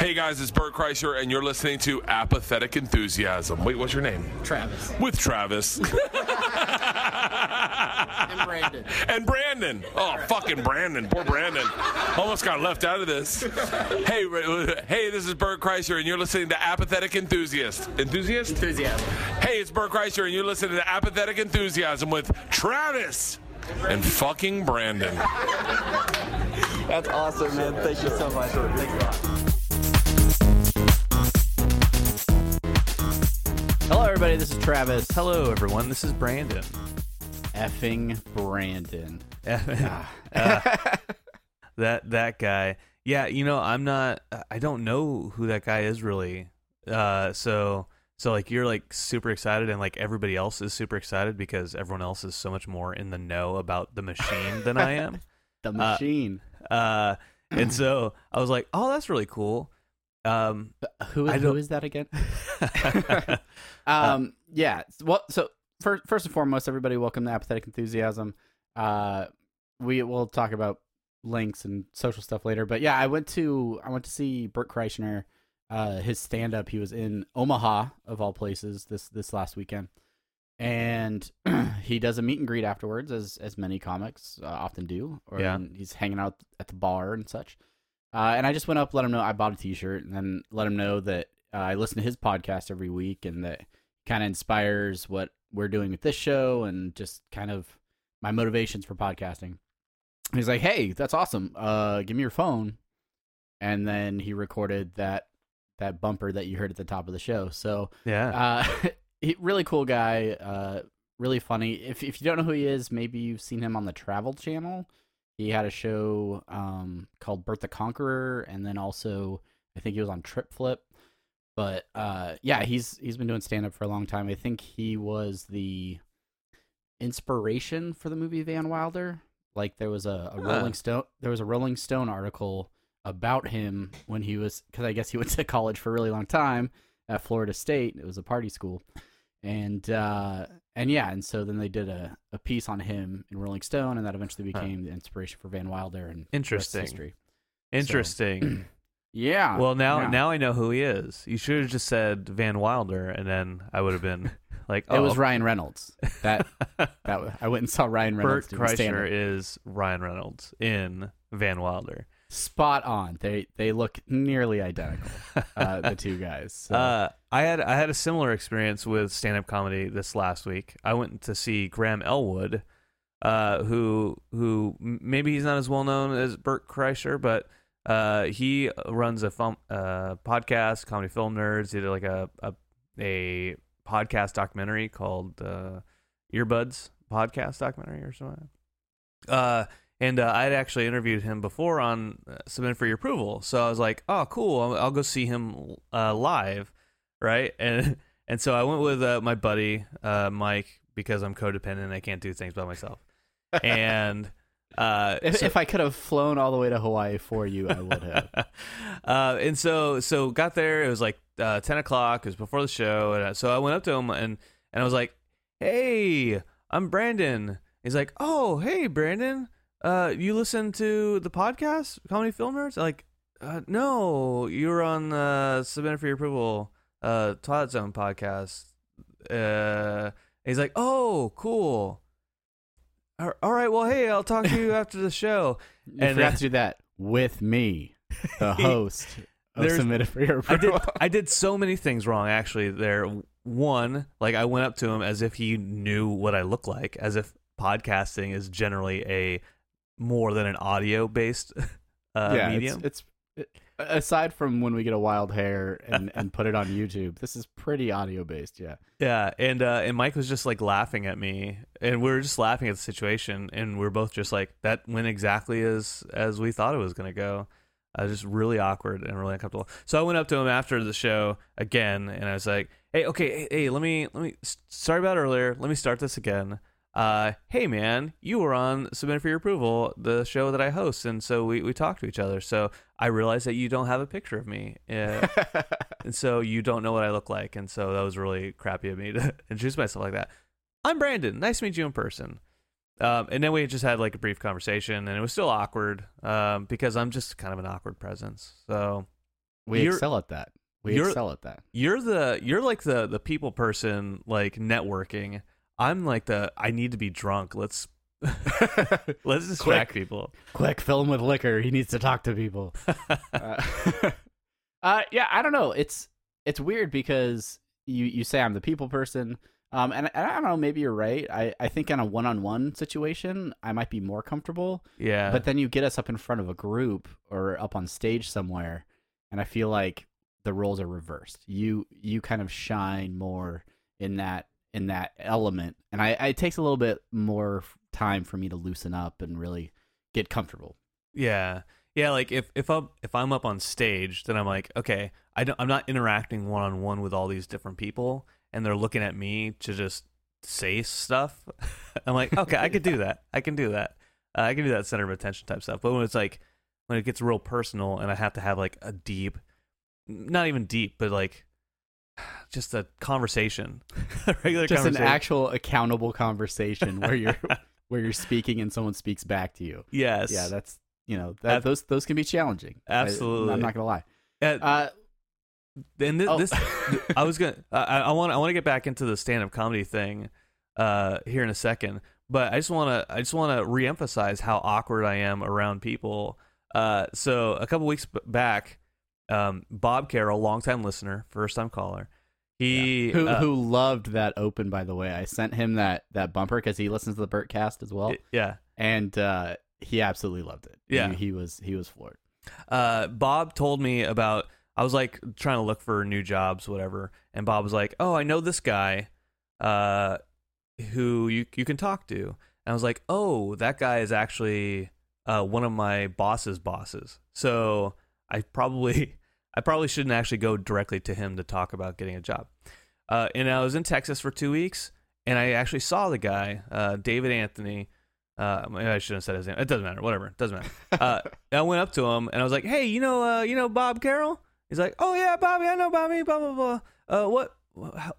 Hey guys, it's Bert Kreischer, and you're listening to Apathetic Enthusiasm. Wait, what's your name? Travis. With Travis. and Brandon. And Brandon. Oh, fucking Brandon. Poor Brandon. Almost got left out of this. Hey, hey, this is Bert Kreischer, and you're listening to Apathetic Enthusiast. Enthusiast? Enthusiasm. Hey, it's Bert Kreischer, and you're listening to Apathetic Enthusiasm with Travis and fucking Brandon. That's awesome, man. Thank you so much. Thanks a lot. Everybody. This is Travis. Hello, everyone. This is Brandon. Effing Brandon. uh, that that guy. Yeah, you know, I'm not. I don't know who that guy is really. Uh, so so like you're like super excited, and like everybody else is super excited because everyone else is so much more in the know about the machine than I am. the machine. Uh, uh, and so I was like, oh, that's really cool. Um, who, who is that again? Um, yeah. Well, so first, first and foremost, everybody, welcome to Apathetic Enthusiasm. Uh, we will talk about links and social stuff later, but yeah, I went to I went to see Bert Kreischer, uh, his stand up. He was in Omaha of all places this this last weekend, and he does a meet and greet afterwards, as as many comics uh, often do. Or Yeah. he's hanging out at the bar and such. Uh, and I just went up, let him know I bought a T-shirt, and then let him know that uh, I listen to his podcast every week, and that kind of inspires what we're doing with this show, and just kind of my motivations for podcasting. He's like, "Hey, that's awesome. Uh, give me your phone," and then he recorded that that bumper that you heard at the top of the show. So yeah, uh, he, really cool guy. Uh, really funny. If if you don't know who he is, maybe you've seen him on the Travel Channel. He had a show um, called Bert the Conqueror, and then also I think he was on Trip Flip. But uh, yeah, he's he's been doing stand up for a long time. I think he was the inspiration for the movie Van Wilder. Like there was a, a Huh. Rolling Stone there was a Rolling Stone article about him when he was because I guess he went to college for a really long time at Florida State. It was a party school, and uh, and yeah, and so then they did a, a piece on him in Rolling Stone, and that eventually Huh. became the inspiration for Van Wilder and the rest is Interesting. history. interesting. Yeah. well, now yeah. now I know who he is. You should have just said Van Wilder, and then I would have been like, it oh, was Ryan Reynolds. That that I went and saw Ryan Reynolds Bert. Kreischer is Ryan Reynolds in Van Wilder. spot on. They they look nearly identical. Uh, the two guys. So. Uh, I had I had a similar experience with stand up comedy this last week. I went to see Graham Elwood, uh, who who maybe he's not as well known as Bert Kreischer, but uh, he runs a film, uh, podcast, comedy film nerds. He did like a a, a podcast documentary called uh, Earbuds Podcast Documentary or something. Uh, and uh, I'd actually interviewed him before on uh, Submit for Your Approval. So I was like, oh, cool. I'll, I'll go see him uh, live. Right. And and so I went with uh, my buddy, uh, Mike, because I'm codependent. I can't do things by myself. And uh, if, so- if I could have flown all the way to Hawaii for you, I would have. uh, and so so got there. It was like uh, ten o'clock. It was before the show, and so I went up to him and and I was like, "Hey, I'm Brandon." He's like, "Oh, hey, Brandon. Uh, you listen to the podcast, Comedy Film Nerds?" I'm like, uh, "No, you were on uh, Submit for Your Approval, uh, Twilight Zone podcast." Uh, he's like, "Oh, cool." All- right. Well, hey, I'll talk to you after the show. You And, forgot uh, to do that with me, the host of submitted for your I did. I did so many things wrong actually there. One, like I went up to him as if he knew what I look like, as if podcasting is generally a more than an audio based uh, yeah, medium. It's, it's it, aside from when we get a wild hair and, and put it on YouTube, this is pretty audio based. Yeah. Yeah, and uh, and Mike was just like laughing at me, and we were just laughing at the situation, and we are both just like that went exactly as as we thought it was gonna go. I was just really awkward and really uncomfortable. So I went up to him after the show again, and I was like, "Hey, okay, hey, hey let me let me. Sorry about earlier. Let me start this again. Uh, hey man, you were on Submit for Your Approval, the show that I host, and so we we talked to each other. So I realized that you don't have a picture of me, uh, and so you don't know what I look like, and so that was really crappy of me to introduce myself like that. I'm Brandon. Nice to meet you in person. Um, and then we just had like a brief conversation, and it was still awkward um, because I'm just kind of an awkward presence. So We excel at that. We excel at that. you're the you're like the the people person, like networking. I'm like the I need to be drunk. Let's let's distract people. Quick, fill him with liquor. He needs to talk to people. uh, uh, yeah, I don't know. It's it's weird because you you say I'm the people person, um, and, and I don't know. Maybe you're right. I I think in a one on one situation, I might be more comfortable. Yeah, But then you get us up in front of a group or up on stage somewhere, and I feel like the roles are reversed. You you kind of shine more in that in that element, and I it takes a little bit more time for me to loosen up and really get comfortable. Yeah. Yeah, like if if I'm if I'm up on stage, then I'm like, okay, I don't, I'm not interacting one on one with all these different people, and they're looking at me to just say stuff. I'm like, okay, I could do that. I can do that. Uh, I can do that center of attention type stuff. But when it's like when it gets real personal, and I have to have like a deep, not even deep, but like just a conversation, a regular Just an actual accountable conversation where you're where you're speaking and someone speaks back to you. yes, Yeah, that's you know that Ab- those those can be challenging. Absolutely. I'm not gonna lie. Uh, Uh, and this, Oh. this I was gonna I, I want I want to get back into the stand up comedy thing uh here in a second, but I just want to I just want to reemphasize how awkward I am around people. Uh, so a couple weeks back, um, Bob Carroll, longtime listener, first time caller, he who uh, who loved that open by the way. I sent him that that bumper because he listens to the Burt cast as well, yeah and uh, he absolutely loved it. Yeah. he, he was he was floored. uh, Bob told me about. I was like trying to look for new jobs, whatever, and Bob was like, "Oh, I know this guy, uh, who you you can talk to." And I was like, "Oh, that guy is actually uh, one of my boss's bosses." So I probably I probably shouldn't actually go directly to him to talk about getting a job. Uh, and I was in Texas for two weeks, and I actually saw the guy, uh, David Anthony. Uh, maybe I shouldn't have said his name. It doesn't matter. Whatever. It doesn't matter. Uh, I went up to him and I was like, "Hey, you know, uh, you know Bob Carroll?" He's like, "Oh yeah, Bobby. I know Bobby. Blah blah blah. Uh, what?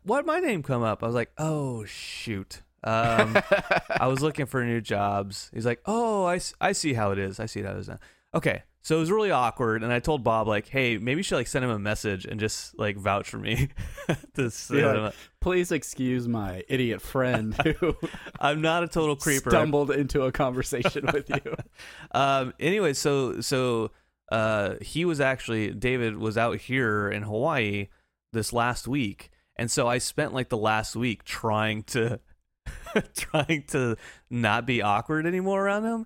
What? My name come up?" I was like, "Oh shoot." Um, I was looking for new jobs. He's like, "Oh, I, I see how it is. I see how it is now." Okay, so it was really awkward, and I told Bob like, "Hey, maybe you should like send him a message and just like vouch for me." to Yeah. a- Please excuse my idiot friend who I'm not a total creeper. stumbled into a conversation with you. um anyway so so uh he was actually david was out here in hawaii this last week and so i spent like the last week trying to trying to not be awkward anymore around him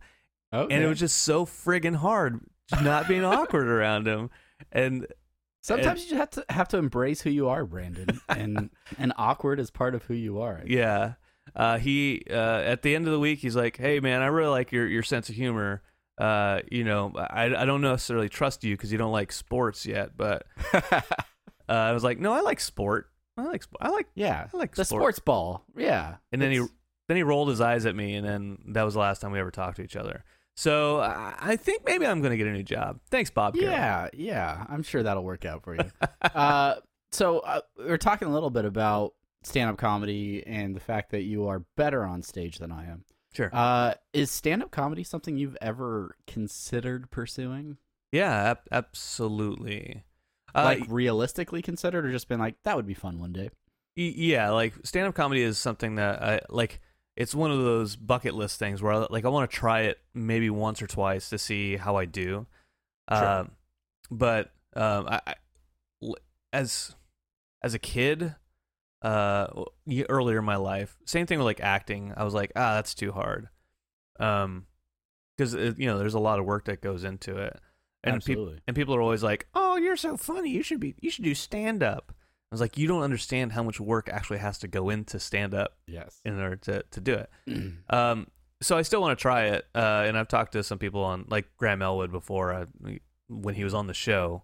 Okay. and it was just so friggin' hard not being awkward around him and Sometimes you just have to have to embrace who you are, Brandon, and and awkward is part of who you are. yeah uh he uh at the end of the week he's like hey man i really like your your sense of humor uh you know i i don't necessarily trust you because you don't like sports yet but uh, I was like, no, I like sport. I like sport. I like. Yeah, I like the sport. sports ball. Yeah, And then he then he rolled his eyes at me, and then that was the last time we ever talked to each other. So I think maybe I'm gonna get a new job. Thanks, Bob. Carroll. Yeah, yeah. I'm sure that'll work out for you. uh, so uh, we are talking a little bit about stand-up comedy and the fact that you are better on stage than I am. sure. Uh, is stand-up comedy something you've ever considered pursuing? yeah, ab- absolutely. Uh, like realistically considered, or just been like that would be fun one day? yeah, like stand up comedy is something that I like. It's one of those bucket list things where I, like I want to try it maybe once or twice to see how I do. Sure. Um, but Um, I, I as as a kid, uh, earlier in my life, same thing with like acting. I was like, ah, that's too hard. Um, because you know, there's a lot of work that goes into it, and people and people are always like, "Oh, you're so funny. You should be. You should do stand up." I was like, "You don't understand how much work actually has to go into stand up Yes. in order to to do it." um, so I still want to try it, uh, and I've talked to some people on like Graham Elwood before uh, when he was on the show,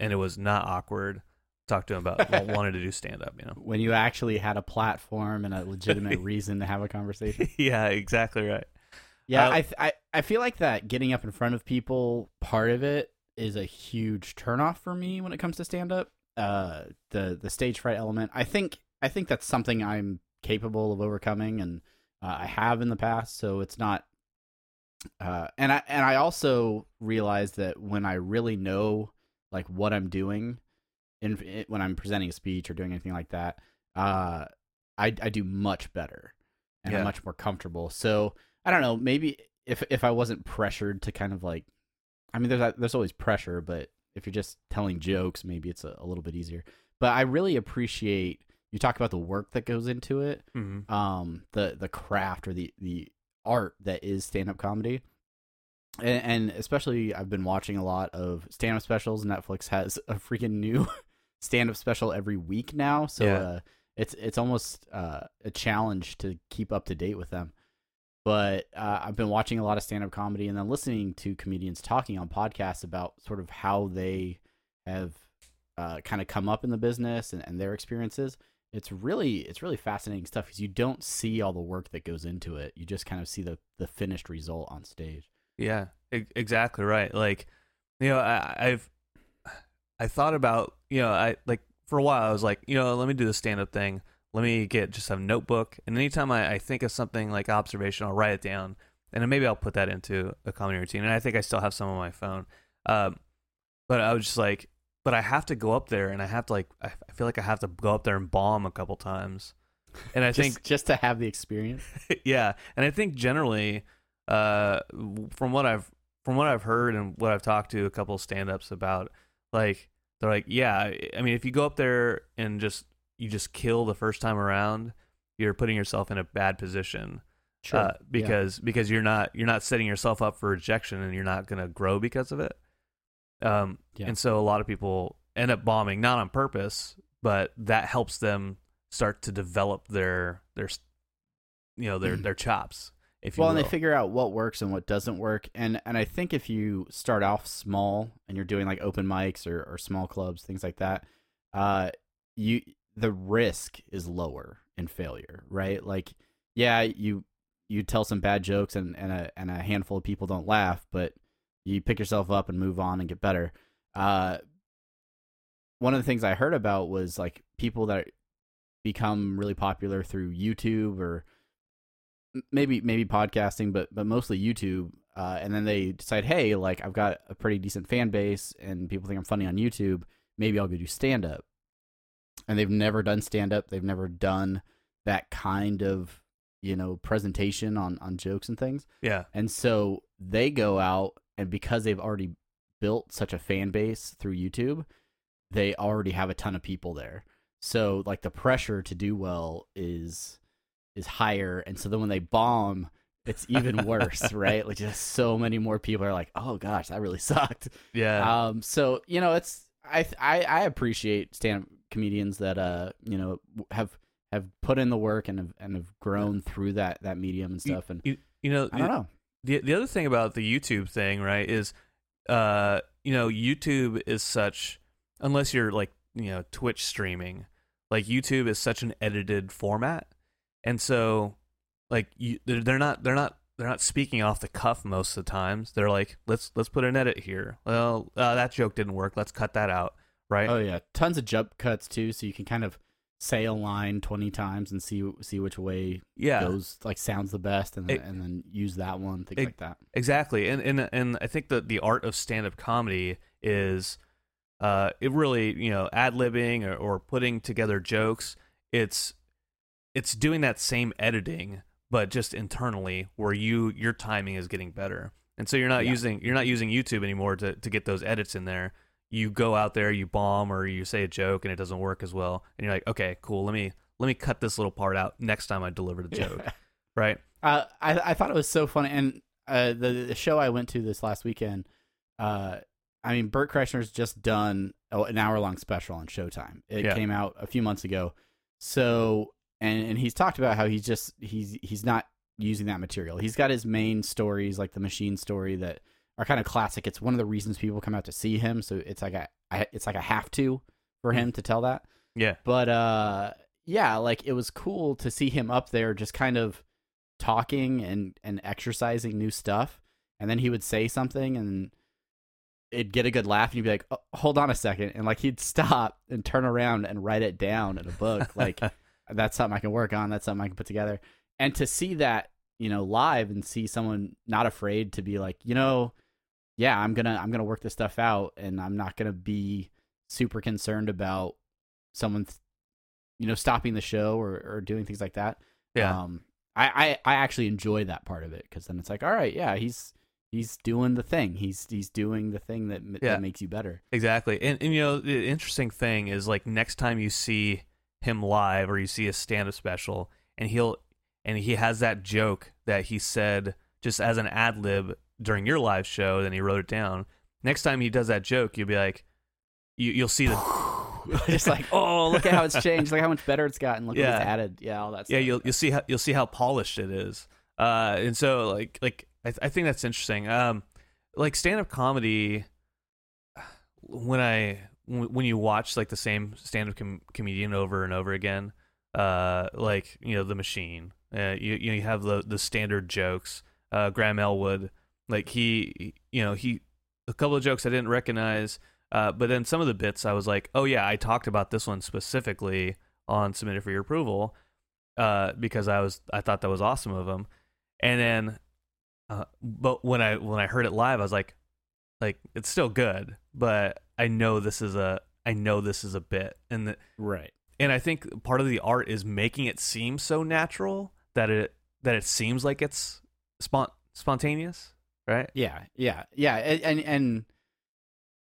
and it was not awkward. Talked to him about wa- wanting to do stand up. You know. when you actually had a platform and a legitimate reason to have a conversation. yeah, exactly right. Yeah, Uh, I, th- I I feel like that getting up in front of people part of it is a huge turnoff for me when it comes to stand up. Uh, the the stage fright element. I think I think that's something I'm capable of overcoming, and uh, I have in the past. So it's not. Uh, and I and I also realize that when I really know like what I'm doing, in when I'm presenting a speech or doing anything like that, uh, I I do much better and Yeah. I'm much more comfortable. So I don't know. Maybe if if I wasn't pressured to kind of like, I mean, there's there's always pressure, but if you're just telling jokes, maybe it's a, a little bit easier. But I really appreciate you talk about the work that goes into it, Mm-hmm. um, the the craft or the the art that is stand up comedy. And, and especially, I've been watching a lot of stand up specials. Netflix has a freaking new stand up special every week now, so Yeah. uh, it's it's almost uh, a challenge to keep up to date with them. But uh, I've been watching a lot of stand up comedy and then listening to comedians talking on podcasts about sort of how they have uh, kind of come up in the business and, and their experiences. It's really it's really fascinating stuff because you don't see all the work that goes into it. You just kind of see the the finished result on stage. Yeah, exactly right. Like, you know, I, I've I thought about you know I like for a while I was like you know let me do the stand up thing. Let me get just a notebook, and anytime I, I think of something like observation, I'll write it down, and then maybe I'll put that into a comedy routine. And I think I still have some on my phone. Um, but I was just like, but I have to go up there, and I have to like I, feel like I have to go up there and bomb a couple times. And I just, think just to have the experience. yeah, and I think generally, uh, from what I've from what I've heard and what I've talked to a couple of stand-ups about, like they're like, yeah, I mean, if you go up there and just you just kill the first time around, you're putting yourself in a bad position. uh, because because you're not you're not setting yourself up for rejection and you're not going to grow because of it. Um, Yeah. and so a lot of people end up bombing not on purpose, but that helps them start to develop their their you know their their chops. If you well, and they figure out what works and what doesn't work. And and I think if you start off small and you're doing like open mics or, or small clubs, things like that, uh, you the risk is lower in failure, right? Like, yeah, you you tell some bad jokes and and a and a handful of people don't laugh, but you pick yourself up and move on and get better. Uh, one of the things I heard about was like people that become really popular through YouTube or maybe maybe podcasting, but but mostly YouTube. Uh, and then they decide, hey, like I've got a pretty decent fan base, and people think I'm funny on YouTube. Maybe I'll go do stand up. And they've never done stand up. They've never done that kind of you know presentation on on jokes and things. yeah, And so they go out, and because they've already built such a fan base through YouTube, they already have a ton of people there. So like the pressure to do well is is higher, and so then when they bomb, it's even worse, right? Like just so many more people are like, "Oh gosh, that really sucked." yeah, Um, so you know, it's I I, I appreciate stand up comedians that uh you know have have put in the work and have and have grown through that that medium and stuff. And you, you know, I don't know. the the other thing about the YouTube thing, right, is uh, you know, YouTube is such unless you're like, you know, Twitch streaming, like YouTube is such an edited format. And so like you they're, they're not they're not they're not speaking off the cuff most of the times. They're like, let's let's put an edit here. Well, uh, that joke didn't work. Let's cut that out, right? Oh yeah, tons of jump cuts too, so you can kind of say a line twenty times and see see which way yeah. goes like sounds the best, and then, It- and then use that one, things it- like that. Exactly, and and and I think that the art of stand up comedy is, uh, it really you know ad libbing or, or putting together jokes. It's it's doing that same editing, but just internally, where you your timing is getting better, and so you're not Yeah. using you're not using YouTube anymore to to get those edits in there. You go out there, you bomb or you say a joke and it doesn't work as well, and you're like, okay, cool, let me let me cut this little part out next time I deliver the joke, right? Uh, I I thought it was so funny, and uh, the the show I went to this last weekend. Uh, I mean, Bert Kreischer's just done an hour long special on Showtime. It Yeah. came out a few months ago. So, and and he's talked about how he's just he's he's not using that material. He's got his main stories like the machine story that are kind of classic. It's one of the reasons people come out to see him. So it's like a I- it's like a have to for him to tell that. Yeah, But uh yeah, like it was cool to see him up there just kind of talking and and exercising new stuff. And then he would say something and it'd get a good laugh and you'd be like, oh, "Hold on a second. And like he'd stop and turn around and write it down in a book like that's something I can work on, that's something I can put together. And to see that, you know, live and see someone not afraid to be like, "You know, yeah, I'm to I'm to work this stuff out and I'm not to be super concerned about someone you know stopping the show or, or doing things like that yeah, um I, I i actually enjoy that part of it because then it's like all right yeah he's he's doing the thing he's he's doing the thing that, m- Yeah. that makes you better exactly. And, and you know, the interesting thing is like next time you see him live or you see a stand-up special, and he'll and he has that joke that he said just as an ad lib during your live show, then he wrote it down. Next time he does that joke, you'll be like, you, you'll see the just like oh look at how it's changed. Look how much better it's gotten. Look Yeah. what it's added. Yeah all that yeah you'll you'll see how you'll see how polished it is. Uh and so like like i, th- I think that's interesting. Um like stand-up comedy when i when when you watch like the same stand-up com- comedian over and over again uh like you know the machine uh, you you, you have the the standard jokes. Uh graham elwood like he you know he a couple of jokes i didn't recognize uh, but then some of the bits I was like, oh yeah, I talked about this one specifically on submitted for your approval uh, because I was I thought that was awesome of him. And then, uh, but when I when I heard it live, I was like, like it's still good, but I know this is a I know this is a bit, and the, right. and I think part of the art is making it seem so natural that it that it seems like it's spont spontaneous, right? yeah yeah yeah and and, and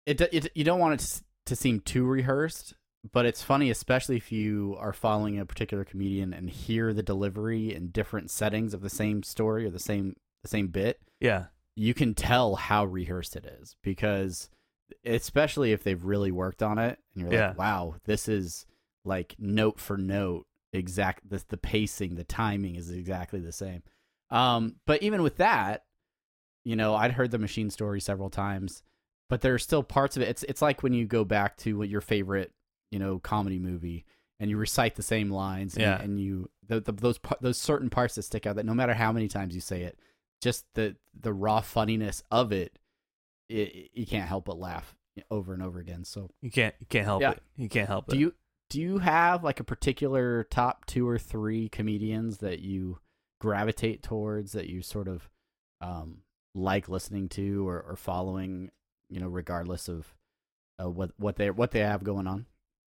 it, it you don't want it to, to seem too rehearsed but it's funny especially if you are following a particular comedian and hear the delivery in different settings of the same story or the same the same bit Yeah, you can tell how rehearsed it is because especially if they've really worked on it and you're Yeah. like wow this is like note for note exact the, the pacing the timing is exactly the same um but even with that you know i'd heard the machine story several times but there are still parts of it it's it's like when you go back to what your favorite you know comedy movie and you recite the same lines and, Yeah. and you the, the, those those certain parts that stick out that no matter how many times you say it just the the raw funniness of it, it you can't help but laugh over and over again. So, you can't you can't help Yeah. it. You can't help do it. you do you have like a particular top two or three comedians that you gravitate towards that you sort of um, like listening to or, or following? You know, regardless of uh, what what they what they have going on.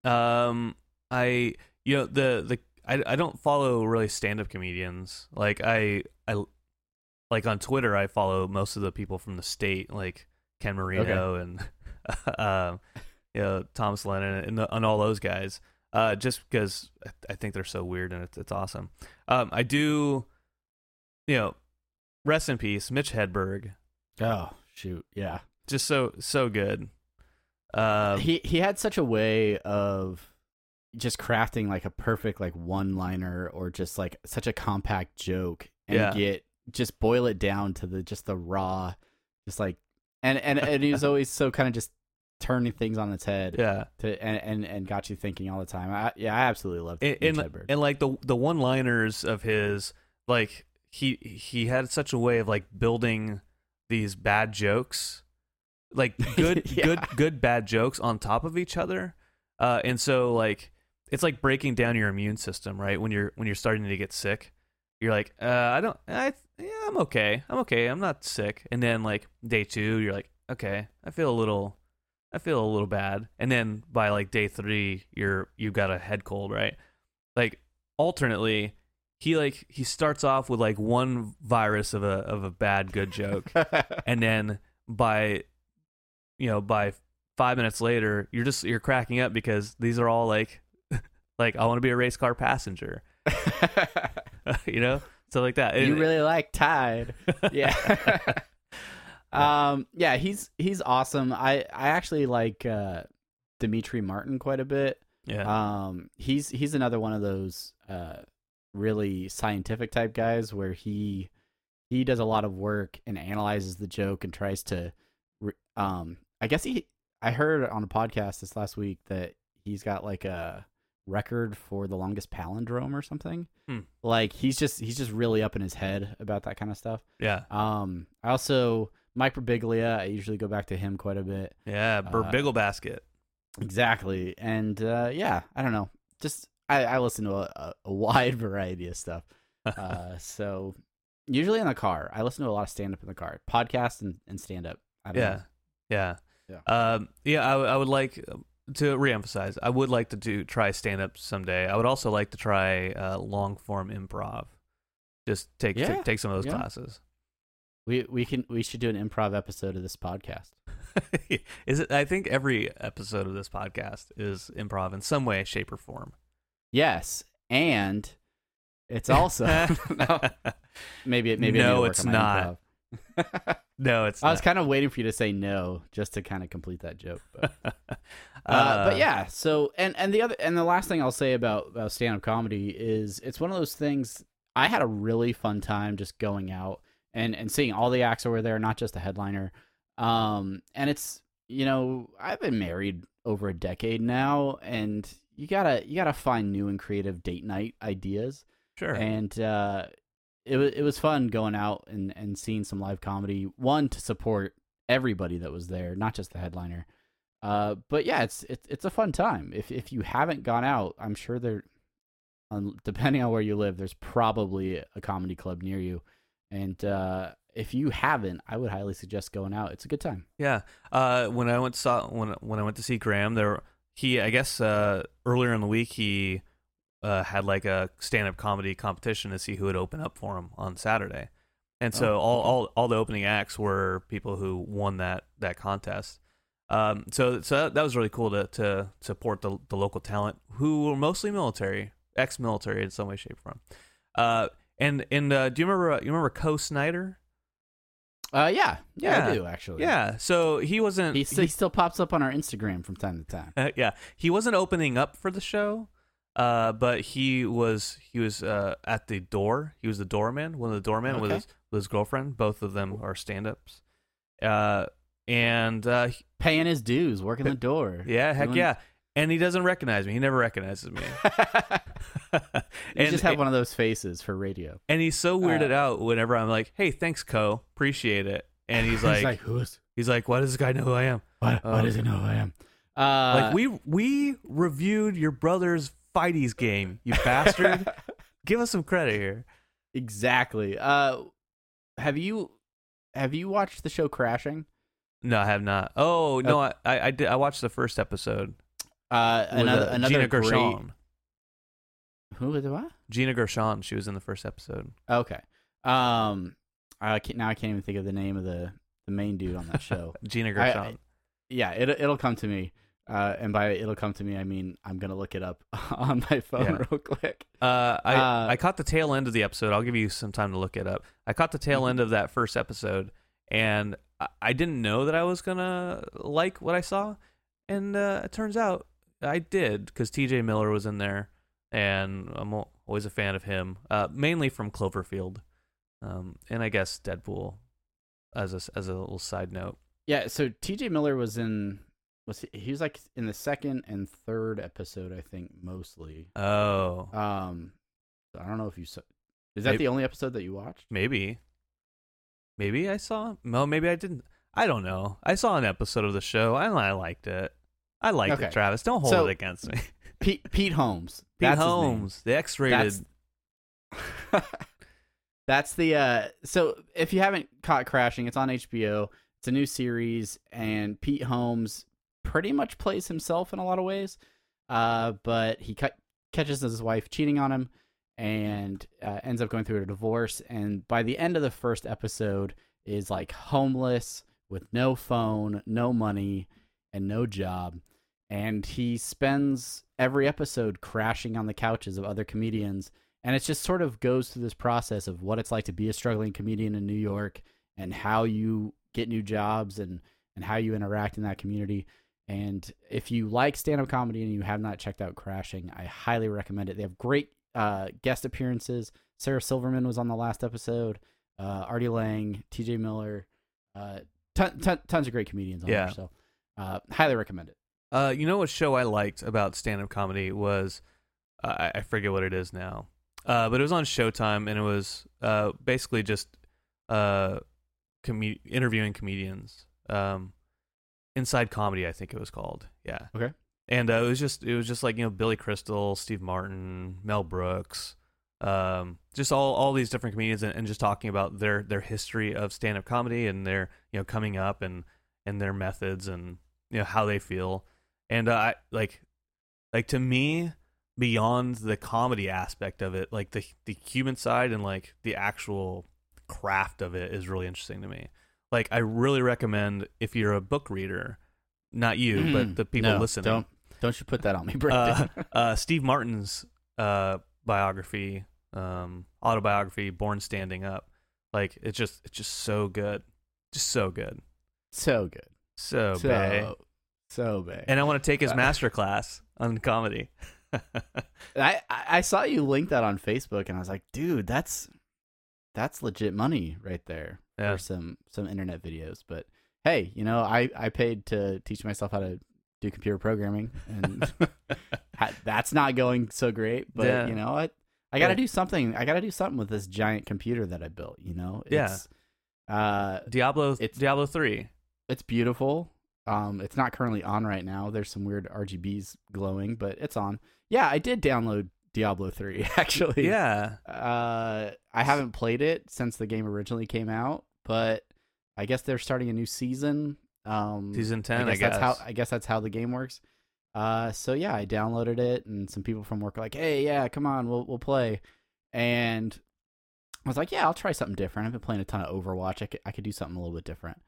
Um, I you know the the I I don't follow really stand up comedians. Like I I like on Twitter I follow most of the people from the state, like Ken Marino and um you know Thomas Lennon and the, and all those guys. Uh, just because I- I think they're so weird and it's it's awesome. Um, I do, you know, rest in peace, Mitch Hedberg. Oh shoot, yeah. Just so so good. Um, he he had such a way of just crafting like a perfect like one liner or just like such a compact joke and Yeah. get just boil it down to the just the raw just like and and, and he was always so kind of just turning things on its head yeah. to and, and and got you thinking all the time I, yeah i absolutely loved and, and, and like the the one liners of his like he he had such a way of like building these bad jokes like good Yeah. good good bad jokes on top of each other. Uh and so like it's like breaking down your immune system right? When you're when you're starting to get sick you're like uh i don't i yeah i'm okay. I'm okay. I'm not sick. And then like day two you're like okay i feel a little i feel a little bad. And then by like day three you're you've got a head cold right? Like alternately he like he starts off with like one virus of a of a bad good joke and then by you know by five minutes later, you're just you're cracking up because these are all like, like I want to be a race car passenger, you know, so like that. you really like Tide. Yeah. um yeah, he's he's awesome. I I actually like uh Demetri Martin quite a bit. yeah, Um he's he's another one of those uh really scientific type guys where he he does a lot of work and analyzes the joke and tries to um I guess he I heard on a podcast this last week that he's got like a record for the longest palindrome or something. Hmm. Like he's just he's just really up in his head about that kind of stuff. yeah, Um I also Mike Birbiglia, I usually go back to him quite a bit. yeah. Bur- Uh, basket. Exactly. And uh yeah, I don't know. Just I, I listen to a, a, wide variety of stuff. Uh so usually in the car. I listen to a lot of stand up in the car. Podcast and, and stand up. Yeah, know. yeah, Yeah. Um, yeah. I, w- I would like to reemphasize. I would like to do try stand up someday. I would also like to try uh, long form improv. Just take Yeah, take, take some of those yeah. classes. We we can we should do an improv episode of this podcast. is it? I think every episode of this podcast is improv in some way, shape, or form. Yes. And it's also no, maybe it maybe I need to No, it's not. no, it's. Not. I was kind of waiting for you to say no just to kind of complete that joke. But uh, Uh, but yeah, so and and the other and the last thing I'll say about, about stand up comedy is it's one of those things. I had a really fun time just going out and and seeing all the acts over there, not just the headliner. Um, and it's you know I've been married over a decade now, and you gotta you gotta find new and creative date night ideas. sure. And uh, it was it was fun going out and and seeing some live comedy. One to support everybody that was there, not just the headliner. Uh, but yeah, it's it's it's a fun time. If if you haven't gone out, I'm sure there, um, depending on where you live, there's probably a comedy club near you. And uh, if you haven't, I would highly suggest going out. It's a good time. Yeah. Uh, when I went to saw when when I went to see Graham, there he I guess uh, earlier in the week he uh, had like a stand up comedy competition to see who would open up for him on Saturday, and so Oh, all, all all the opening acts were people who won that that contest. Um, so so that, that was really cool to to support the the local talent who were mostly military, ex military in some way, shape, or form. Uh, and and uh, do you remember uh, you remember Co Snyder? Uh, yeah, yeah, Yeah. I do actually. Yeah. So he wasn't. he, he still pops up on our Instagram from time to time. Uh, yeah, he wasn't opening up for the show, uh, but he was he was uh, at the door. He was the doorman, one of the doormen with his with his girlfriend. Both of them are stand ups. Uh, and uh, he- Paying his dues, working the door. yeah, heck Doing- yeah. And he doesn't recognize me. He never recognizes me. You and, just have one of those faces for radio. and he's so weirded uh, out whenever I'm like, "Hey, thanks, Co. Appreciate it." And he's like, who's? he's like, "Why does this guy know who I am?" Why, why does he know who I am? Uh, like we we reviewed your brother's fighties game, you bastard. Give us some credit here. exactly. Uh, have you have you watched the show Crashing? No, I have not. Oh no, I, I I did. I watched the first episode. Uh, another uh, another Gina great. Gershon. Who was it? What? Gina Gershon. She was in the first episode. Okay. Um, I can't, now I can't even think of the name of the the main dude on that show. Gina Gershon. I- yeah, it it'll come to me. Uh, and by it'll come to me, I mean I'm gonna look it up on my phone Yeah. real quick. uh, I uh, I caught the tail end of the episode. I'll give you some time to look it up. I caught the tail Mhm. end of that first episode, and I, I didn't know that I was gonna like what I saw, and uh, it turns out I did because T.J. Miller was in there, and I'm always a fan of him, uh, mainly from Cloverfield, um, and I guess Deadpool, as a as a little side note. Yeah, so T.J. Miller was in was he, he was like in the second and third episode, I think mostly. Oh, Um, I don't know if you saw. Is that Maybe- the only episode that you watched? maybe, maybe I saw. No, maybe I didn't. I don't know. I saw an episode of the show and I liked it. I liked Okay. it, Travis. Don't hold So- it against me. Pete Pete Holmes. Pete That's. Holmes, the X-rated. That's That's the uh so if you haven't caught Crashing, it's on HBO. It's a new series and Pete Holmes pretty much plays himself in a lot of ways. Uh but he cut, catches his wife cheating on him and uh, ends up going through a divorce and by the end of the first episode is like homeless with no phone, no money and no job, and he spends every episode crashing on the couches of other comedians, and it just sort of goes through this process of what it's like to be a struggling comedian in New York and how you get new jobs and and how you interact in that community. And if you like stand up comedy and you have not checked out Crashing, I highly recommend it. They have great uh, guest appearances. Sarah Silverman was on the last episode. Uh, Artie Lange, T.J. Miller, uh, ton, ton, tons of great comedians on Yeah. there. So uh, highly recommend it. Uh, you know what show I liked about stand-up comedy was uh, I forget what it is now, uh, but it was on Showtime and it was uh, basically just uh, com- interviewing comedians. Um, Inside Comedy, I think it was called. Yeah. Okay. And uh, it was just it was just like you know Billy Crystal, Steve Martin, Mel Brooks, um, just all all these different comedians and, and just talking about their their history of stand-up comedy and their you know coming up and and their methods and you know how they feel and uh, I like like to me beyond the comedy aspect of it like the the human side and like the actual craft of it is really interesting to me like i really recommend if you're a book reader not you but the people No, listening Don't don't you put that on me, uh, Brandon. uh, Steve Martin's uh, biography, um, autobiography, Born Standing Up. Like it's just it's just so good, just so good, so good. so, bae. So so bad. And I want to take his master class on comedy. I I saw you link that on Facebook, and I was like, dude, that's that's legit money right there Yeah. for some some internet videos. But hey, you know, I I paid to teach myself how to do computer programming, and that's not going so great. But Yeah. you know, I I got to Yeah. do something. I got to do something with this giant computer that I built. You know, Yeah. Uh, Diablo, It's- Diablo three. it's beautiful. Um, it's not currently on right now. There's some weird RGBs glowing, but it's on. Yeah, I did download Diablo 3 actually. Yeah, Uh, I haven't played it since the game originally came out, but I guess they're starting a new season. Um, season ten. I guess, guess. that's how I guess that's how the game works. Uh, so yeah, I downloaded it, and some people from work were like, "Hey, yeah, come on, we'll we'll play." And I was like, "Yeah, I'll try something different." I've been playing a ton of Overwatch. I could I could do something a little bit different.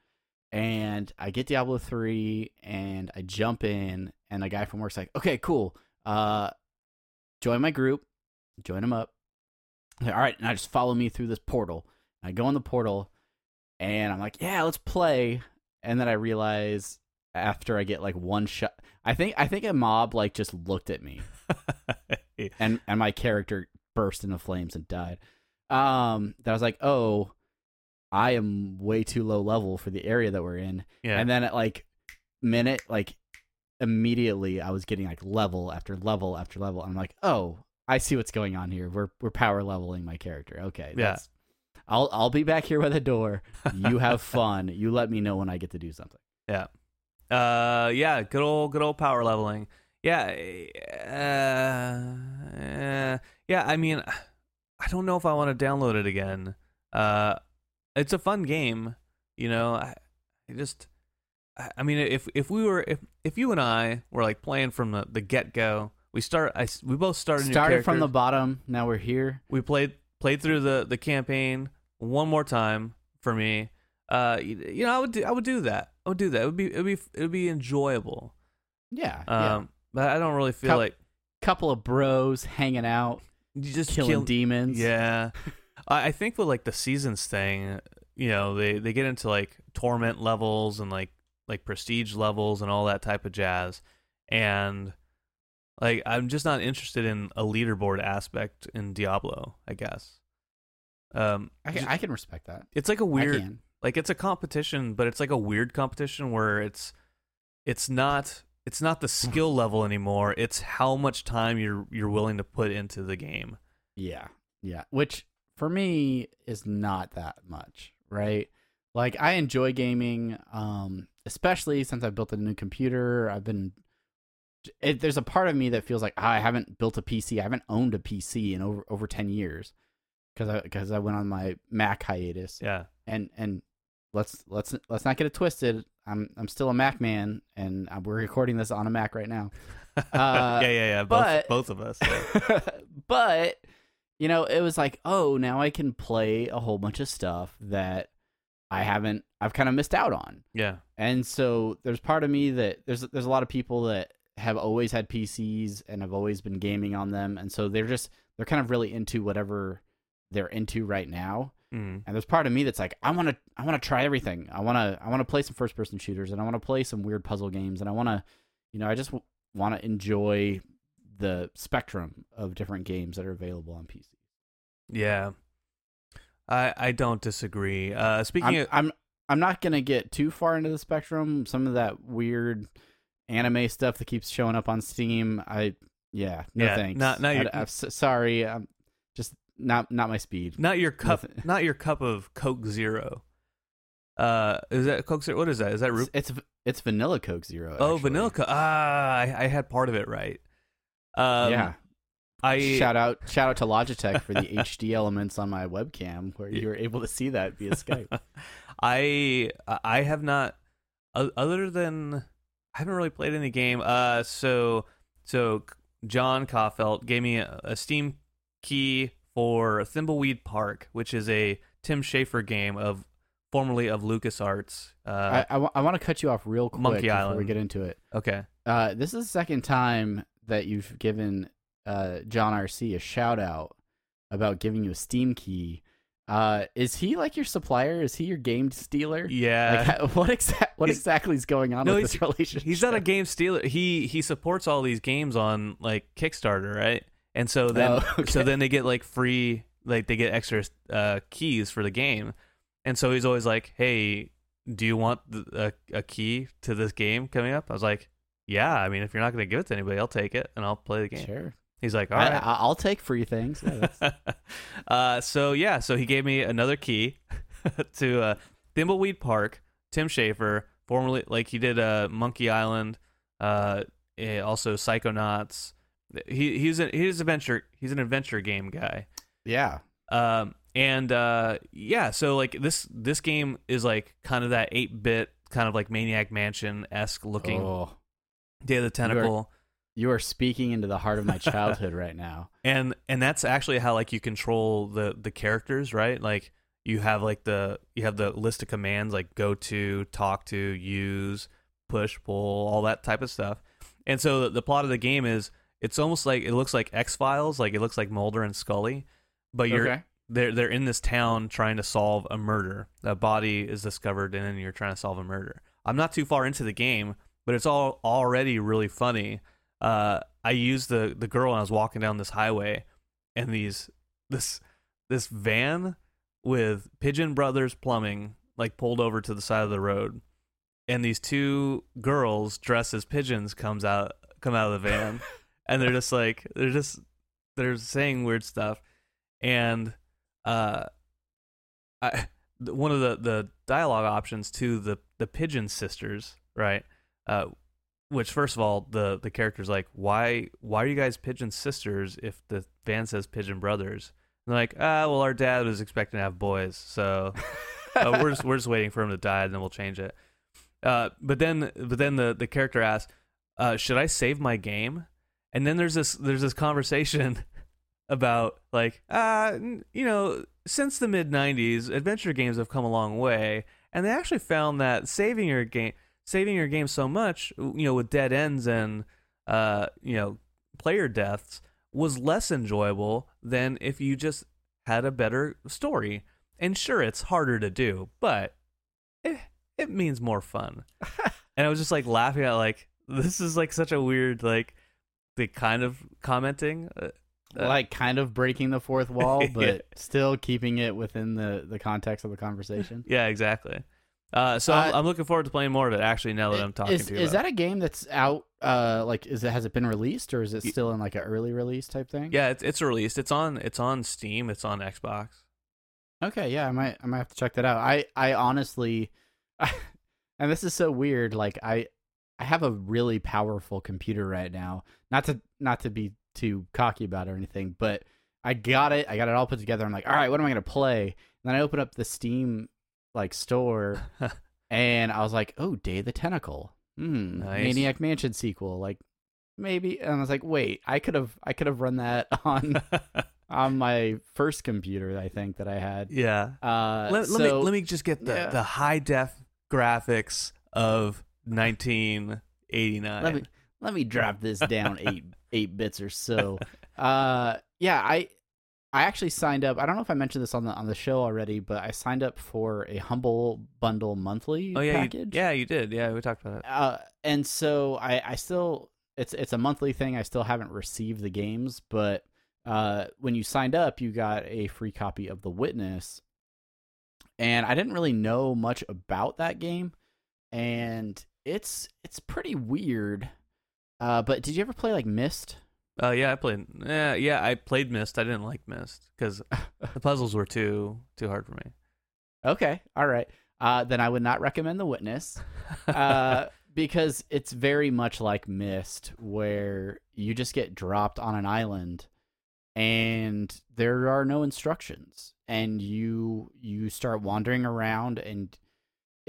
And I get Diablo three, and I jump in, and a guy from work's like, "Okay, cool. Uh, join my group. Join them up." Like, All right, now just follow me through this portal. I go in the portal, and I'm like, "Yeah, let's play." And then I realize after I get like one shot, I think I think a mob like just looked at me, and and my character burst into flames and died. Um, that I was like, "Oh, I am way too low level for the area that we're in." yeah, And then at like minute, like immediately, I was getting like level after level after level. I'm like, oh, I see what's going on here. We're we're power leveling my character. Okay, Yeah. that's- I'll I'll be back here by the door. You have fun. you let me know when I get to do something. yeah, uh, yeah. Good old, good old power leveling. Yeah, uh, uh, yeah. I mean, I don't know if I want to download it again. Uh, it's a fun game, you know. I, I just, I, I mean, if if we were if if you and I were like playing from the, the get go, we start. I we both started. Started from the bottom. Now we're here. we played played through the the campaign one more time for me. Uh, you, you know, I would do, I would do that. I would do that. It would be it would be it would be enjoyable. Yeah. Um, yeah. but I don't really feel Cup- like Couple of bros hanging out, you just killing kill- demons. Yeah, I, think with like the seasons thing, you know, they they get into like torment levels and like like prestige levels and all that type of jazz, and like I'm just not interested in a leaderboard aspect in Diablo. I guess. Um, I can, I can respect that. it's like a weird like it's a competition but it's like a weird competition where it's it's not it's not the skill level anymore it's how much time you're you're willing to put into the game Yeah. Yeah. Which for me is not that much, right? Like I enjoy gaming, um, especially since I've built a new computer. I've been it, there's a part of me that feels like ah, I haven't built a PC. I haven't owned a PC in over over 10 years cuz I cuz I went on my Mac hiatus. yeah And and let's let's let's not get it twisted. I'm I'm still a Mac man and we're recording this on a Mac right now. Uh, yeah yeah yeah both, but- both of us yeah. but you know, it was like, oh, now I can play a whole bunch of stuff that I haven't I've kind of missed out on. Yeah. And so there's part of me that there's there's a lot of people that have always had PCs and have always been gaming on them and so they're just they're kind of really into whatever they're into right now. Mm. And there's part of me that's like I want to I want to try everything. I want to I want to play some first person shooters and I want to play some weird puzzle games and I want to you know I just w- want to enjoy the spectrum of different games that are available on PC. Yeah. I I don't disagree. Uh, speaking I'm, of, I'm I'm not gonna get too far into the spectrum. Some of that weird anime stuff that keeps showing up on Steam, I yeah, no Yeah, thanks. not- not your- s- sorry, I'm just not not my speed. not your cup, Nothing. not your cup of Coke Zero. Uh, is that Coke Zero? What is that? Is that It's, Ru- it's it's vanilla Coke Zero. Oh, vanilla Coke. Ah, I, I had part of it right. Um, yeah. I shout out shout out to Logitech for the HD elements on my webcam where you were able to see that via Skype. I I have not other than I haven't really played any game. Uh, so so John Kaufelt gave me a, a Steam key for Thimbleweed Park, which is a Tim Schafer game of formerly of LucasArts. Uh, I, I, want to cut you off real quick Monkey before we get into it. okay. Uh, this is the second time that you've given uh, John RC a shout out about giving you a Steam key. Uh, is he like your supplier? Is he your game stealer? Yeah. Like, what exa- what He's- exactly is going on No, with this relationship? He's not a game stealer. He he supports all these games on like Kickstarter, right? And so then Oh, so then they get like free like they get extra uh, keys for the game. And so he's always like, "Hey, do you want the, a a key to this game coming up?" I was like, "Yeah, I mean, if you're not going to give it to anybody, I'll take it and I'll play the game." Sure. He's like, "All right." I- I'll take free things. Yeah, uh, so yeah, so he gave me another key to uh, Thimbleweed Park. Tim Schafer, formerly like he did uh, Monkey Island, uh, eh, also Psychonauts. He he's a he's adventure he's an adventure game guy. yeah. Um, and uh, yeah, so like this this game is like kind of that eight bit kind of like Maniac Mansion esque looking Oh, Day of the Tentacle. you are speaking into the heart of my childhood right now. and and that's actually how like you control the the characters right like you have like the you have the list of commands like go to talk to use push pull all that type of stuff and so the, the plot of the game is it's almost like it looks like x files like it looks like mulder and scully but you're Okay. they're they're in this town trying to solve a murder a body is discovered and then you're trying to solve a murder i'm not too far into the game but it's all already really funny. Uh, I used the the girl and I was walking down this highway, and these this this van with Pigeon Brothers Plumbing like pulled over to the side of the road, and these two girls dressed as pigeons comes out come out of the van, and they're just like they're just they're saying weird stuff, and uh, I one of the the dialogue options to the the pigeon sisters right uh which first of all the the character's like why why are you guys pigeon sisters if the van says pigeon brothers? And they're like ah well our dad was expecting to have boys so uh, we're just we're just waiting for him to die and then we'll change it. Uh but then but then the the character asks uh should i save my game? And then there's this there's this conversation about like uh you know since the mid 90s adventure games have come a long way and they actually found that saving your game saving your game so much you know with dead ends and uh you know player deaths was less enjoyable than if you just had a better story and sure it's harder to do but it, it means more fun and i was just like laughing at like this is like such a weird like the kind of commenting uh, uh, like kind of breaking the fourth wall, but Yeah. still keeping it within the the context of the conversation. Yeah, exactly. Uh, so I'm, Uh, I'm looking forward to playing more of it. Actually, now that I'm talking is, to you, is about that a game that's out? Uh, like, is it has it been released or is it still in like an early release type thing? yeah, it's it's released. It's on it's on Steam. It's on Xbox. Okay, yeah, I might I might have to check that out. I I honestly, and this is so weird. Like I I have a really powerful computer right now. Not to not to be too cocky about it or anything, but I got it. I got it all put together. I'm like, all right, what am I gonna play? And then I open up the Steam like store, and I was like, oh, Day of the Tentacle, hmm, Nice. Maniac Mansion sequel, like maybe. And I was like, wait, I could have I could have run that on on my first computer, I think that I had. Yeah. Uh, let, let me let me just get the, yeah. the high def graphics of 1989. let me let me drop this down eight eight bits or so. Uh, yeah, I I actually signed up. I don't know if I mentioned this on the on the show already, but I signed up for a humble bundle monthly oh yeah, you, yeah, you did. Yeah, we talked about it. Uh, and so I I still it's it's a monthly thing. I still haven't received the games, but uh, when you signed up, you got a free copy of The Witness, and I didn't really know much about that game, and it's it's pretty weird. Uh, but did you ever play like Myst? Uh, yeah, I played. Yeah, yeah, I played Myst. I didn't like Myst because the puzzles were too too hard for me. Okay, all right. Uh, then I would not recommend The Witness, uh, because it's very much like Myst, where you just get dropped on an island, and there are no instructions, and you you start wandering around, and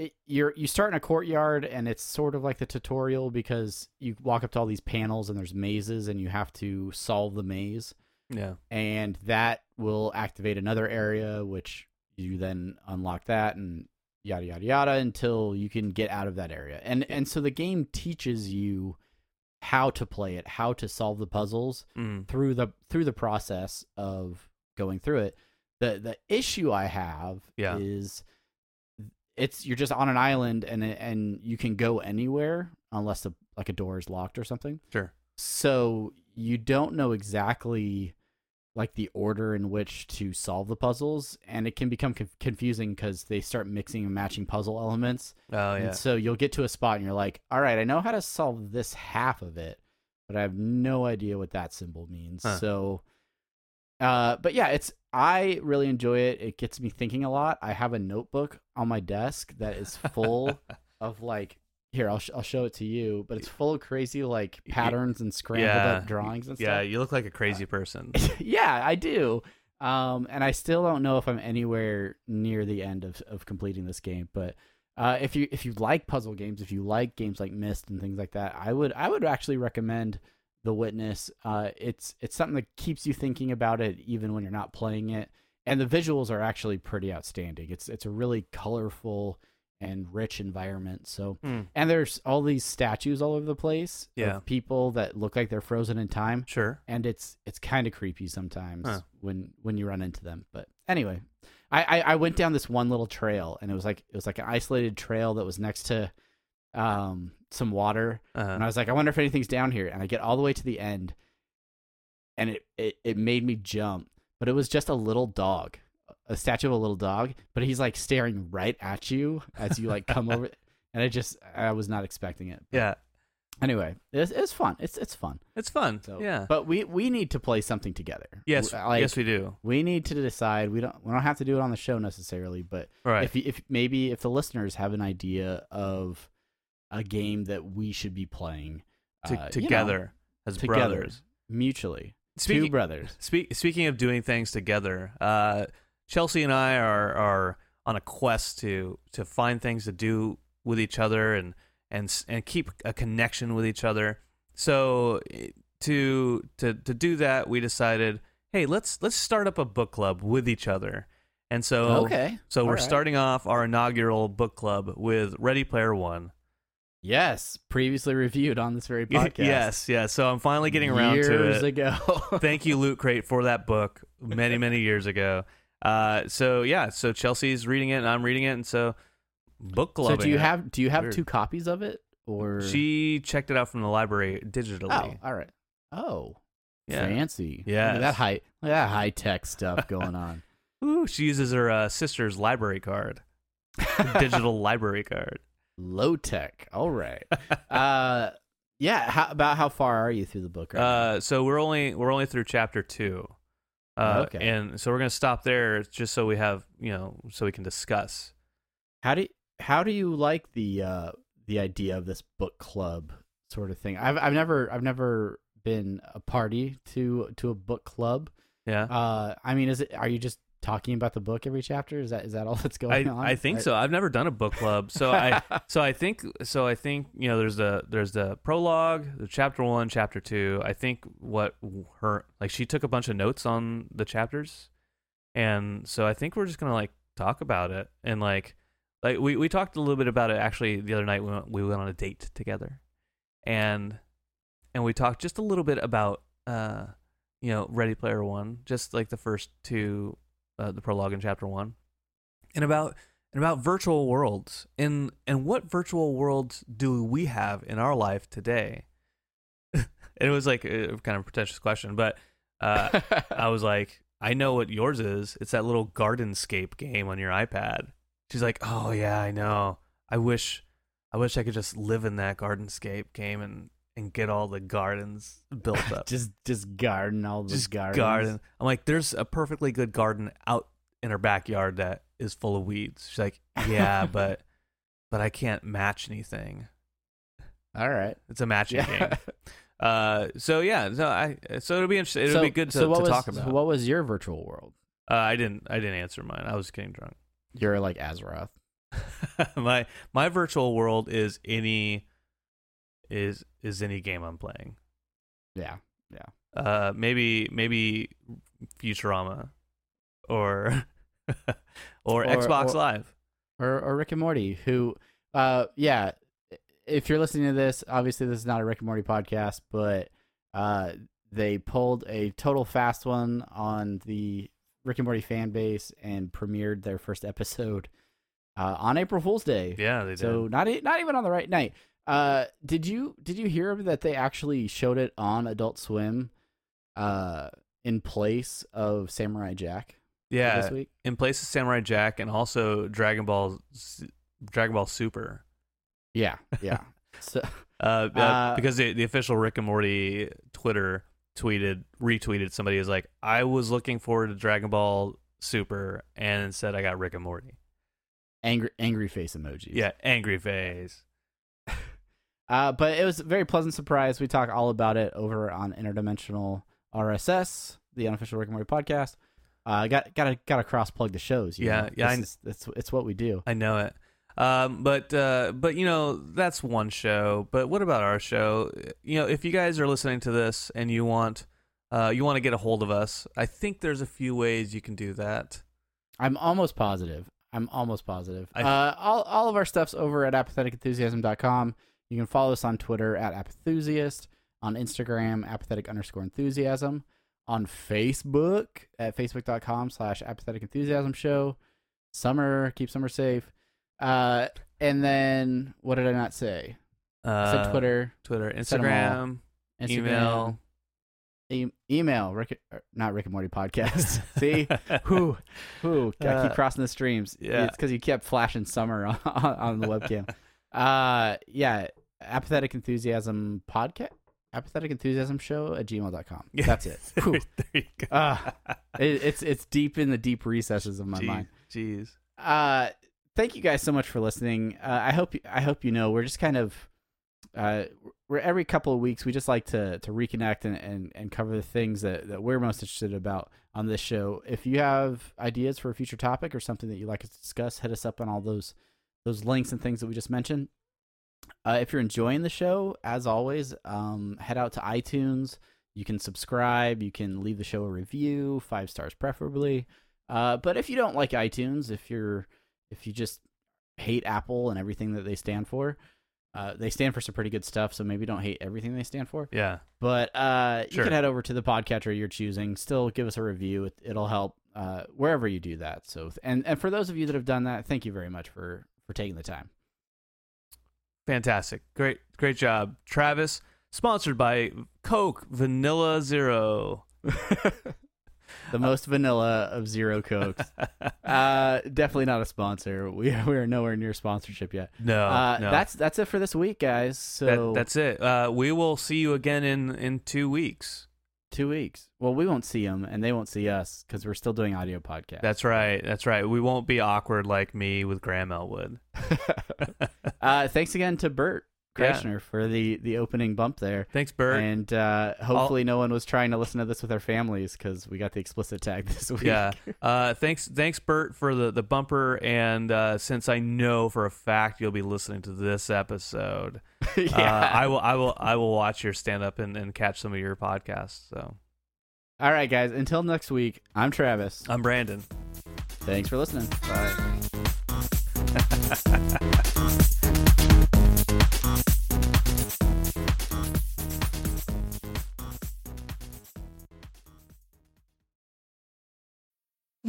it, you're you start in a courtyard, and it's sort of like the tutorial because you walk up to all these panels, and there's mazes, and you have to solve the maze yeah. and that will activate another area which you then unlock that and yada yada yada until you can get out of that area and and so the game teaches you how to play it how to solve the puzzles Mm. through the through the process of going through it the the issue i have Yeah. is it's you're just on an island and and you can go anywhere unless the like a door is locked or something Sure. so you don't know exactly like the order in which to solve the puzzles and it can become conf- confusing because they start mixing and matching puzzle elements Oh yeah. and so you'll get to a spot and you're like all right i know how to solve this half of it but i have no idea what that symbol means Huh. so uh but yeah it's i really enjoy it it gets me thinking a lot i have a notebook on my desk that is full of like here I'll, sh- I'll show it to you but it's full of crazy like patterns and scrambled yeah. up drawings and yeah, stuff you look like a crazy person. yeah i do um and i still don't know if i'm anywhere near the end of, of completing this game but uh if you if you like puzzle games if you like games like myst and things like that i would i would actually recommend the witness uh it's it's something that keeps you thinking about it even when you're not playing it and the visuals are actually pretty outstanding it's it's a really colorful and rich environment so Hmm. and there's all these statues all over the place Yeah. of people that look like they're frozen in time Sure. and it's it's kind of creepy sometimes Huh. when when you run into them. But anyway, I, I I went down this one little trail, and it was like it was like an isolated trail that was next to um some water, Uh-huh. and I was like, I wonder if anything's down here. And I get all the way to the end, and it it, it made me jump, but it was just a little dog, a statue of a little dog, but he's like staring right at you as you like come over. And I just I was not expecting it. But yeah. Anyway, it's it's fun. It's it's fun. It's fun. So, yeah. But we we need to play something together. yes. Like, yes, we do. we need to decide. We don't we don't have to do it on the show necessarily, but Right. if if maybe if the listeners have an idea of a game that we should be playing To- uh, you know, together as together brothers. mutually, two Speaking, brothers. Speak, speaking of doing things together, uh, Chelsea and I are are on a quest to to find things to do with each other and and and keep a connection with each other. So to to to do that, we decided, hey, let's let's start up a book club with each other. And so okay, so All we're right. starting off our inaugural book club with Ready Player One. Yes, previously reviewed on this very podcast. yes, yes. So I'm finally getting around years to it. Years ago. Thank you, Loot Crate, for that book many, many years ago. Uh, so yeah, so Chelsea's reading it and I'm reading it, and so book so do you it. have do you have Weird. two copies of it or She checked it out from the library digitally. Oh, all right. Oh, Yeah. fancy. Yeah, that high look at that high tech stuff going on. Ooh, she uses her uh, sister's library card, digital library card. Low tech. All right. uh, yeah. How, about how far are you through the book? Right? Uh, so we're only we're only through chapter two. Uh, Okay. And so we're gonna stop there just so we have you know so we can discuss. How do you, how do you like the uh, the idea of this book club sort of thing? I've I've never I've never been a party to to a book club. Yeah. Uh, I mean, is it are you just talking about the book every chapter? Is that is that all that's going I, on? I think so. I've never done a book club, so I so I think so I think you know there's the there's the prologue, the chapter one, chapter two. I think what her like she took a bunch of notes on the chapters, and so I think we're just gonna like talk about it and like like we we talked a little bit about it actually the other night. We went, we went on a date together, and and we talked just a little bit about uh you know Ready Player One, just like the first two, uh, the prologue in chapter one, and about and about virtual worlds and and what virtual worlds do we have in our life today? it was like a kind of pretentious question, but uh, I was like, I know what yours is. It's that little Gardenscape game on your iPad. She's like, Oh yeah, I know. I wish, I wish I could just live in that Gardenscape game and and get all the gardens built up. just just garden all the just gardens. garden. I'm like, there's a perfectly good garden out in her backyard that is full of weeds. She's like, yeah, but but I can't match anything. All right. It's a matching Yeah. game. Uh, so yeah, so I so it'll be interesting. It'll so, be good to, so what to was, talk so about. what was your virtual world? uh, I didn't I didn't answer mine. I was getting drunk. You're like Azeroth. my my virtual world is any is is any game I'm playing. Yeah. Uh, maybe maybe Futurama, or or, Or- Xbox or- Live. or or Rick and Morty, who, uh, yeah, if you're listening to this, obviously this is not a Rick and Morty podcast, but uh, they pulled a total fast one on the Rick and Morty fan base and premiered their first episode uh, on April Fool's Day. Yeah, they did. So not e- not even on the right night. Uh, did you did you hear that they actually showed it on Adult Swim, uh, in place of Samurai Jack? yeah, this week. in place of Samurai Jack and also Dragon Ball Dragon Ball Super. Yeah, yeah. so Uh, uh, because the, the official Rick and Morty Twitter tweeted retweeted somebody was like, I was looking forward to Dragon Ball Super and instead I got Rick and Morty. angry angry face emojis. Yeah, angry face. Uh, but it was a very pleasant surprise. We talk all about it over on Interdimensional RSS, the unofficial Rick and Morty podcast. Uh, got got to got to cross plug the shows. you Yeah, know? yeah, This I- is- it's it's what we do. I know it. Um, but uh, but you know that's one show. But what about our show? You know, if you guys are listening to this and you want uh, you want to get a hold of us, I think there's a few ways you can do that. I'm almost positive. I'm almost positive. I- uh, all all of our stuff's over at apatheticenthusiasm.com. You can follow us on Twitter at apathusiast, on Instagram apathetic underscore enthusiasm, on Facebook at facebook.com slash apathetic enthusiasm show. Summer, keep summer safe. Uh, and then what did I not say? I Uh, said Twitter, Twitter, all. Instagram, Instagram, email. e- email, Rick, er, not Rick and Morty podcast. See, who, who, gotta keep Uh, crossing the streams. yeah. it's because you kept flashing summer on, on the webcam. uh, yeah, apathetic enthusiasm podcast, apathetic enthusiasm show at gmail.com. That's it. There you go. Ah, it, it's it's deep in the deep recesses of my Jeez, mind. Jeez. uh thank you guys so much for listening uh, i hope i hope you know we're just kind of uh we're every couple of weeks we just like to to reconnect and and, and cover the things that that we're most interested about on this show if you have ideas for a future topic or something that you'd like us to discuss hit us up on all those those links and things that we just mentioned uh, if you're enjoying the show as always um head out to itunes you can subscribe you can leave the show a review five stars preferably uh, but if you don't like iTunes, if you're if you just hate Apple and everything that they stand for, uh, they stand for some pretty good stuff. So maybe don't hate everything they stand for. Yeah. But uh, you can head over to the podcatcher you're choosing. Still give us a review. It, it'll help uh, wherever you do that. So and and for those of you that have done that, thank you very much for for taking the time. Fantastic. Great great job. Travis, sponsored by Coke Vanilla Zero. the most vanilla of zero cokes. Uh, definitely not a sponsor. We we are nowhere near sponsorship yet. no, uh, no. That's that's it for this week, guys. So that, that's it. Uh, we will see you again in in two weeks. Two weeks. Well, we won't see them, and they won't see us because we're still doing audio podcast. That's right. That's right. We won't be awkward like me with Graham Elwood. uh, thanks again to Bert Yeah. For the the opening bump there. Thanks, Bert. And uh, hopefully, no one was trying to listen to this with their families because we got the explicit tag this week. Yeah. Uh, thanks, thanks, Bert, for the the bumper. And uh, since I know for a fact you'll be listening to this episode, yeah. uh, I will, I will, I will watch your stand up and, and catch some of your podcasts. So All right, guys. Until next week, I'm Travis. I'm Brandon. Thanks for listening. Bye.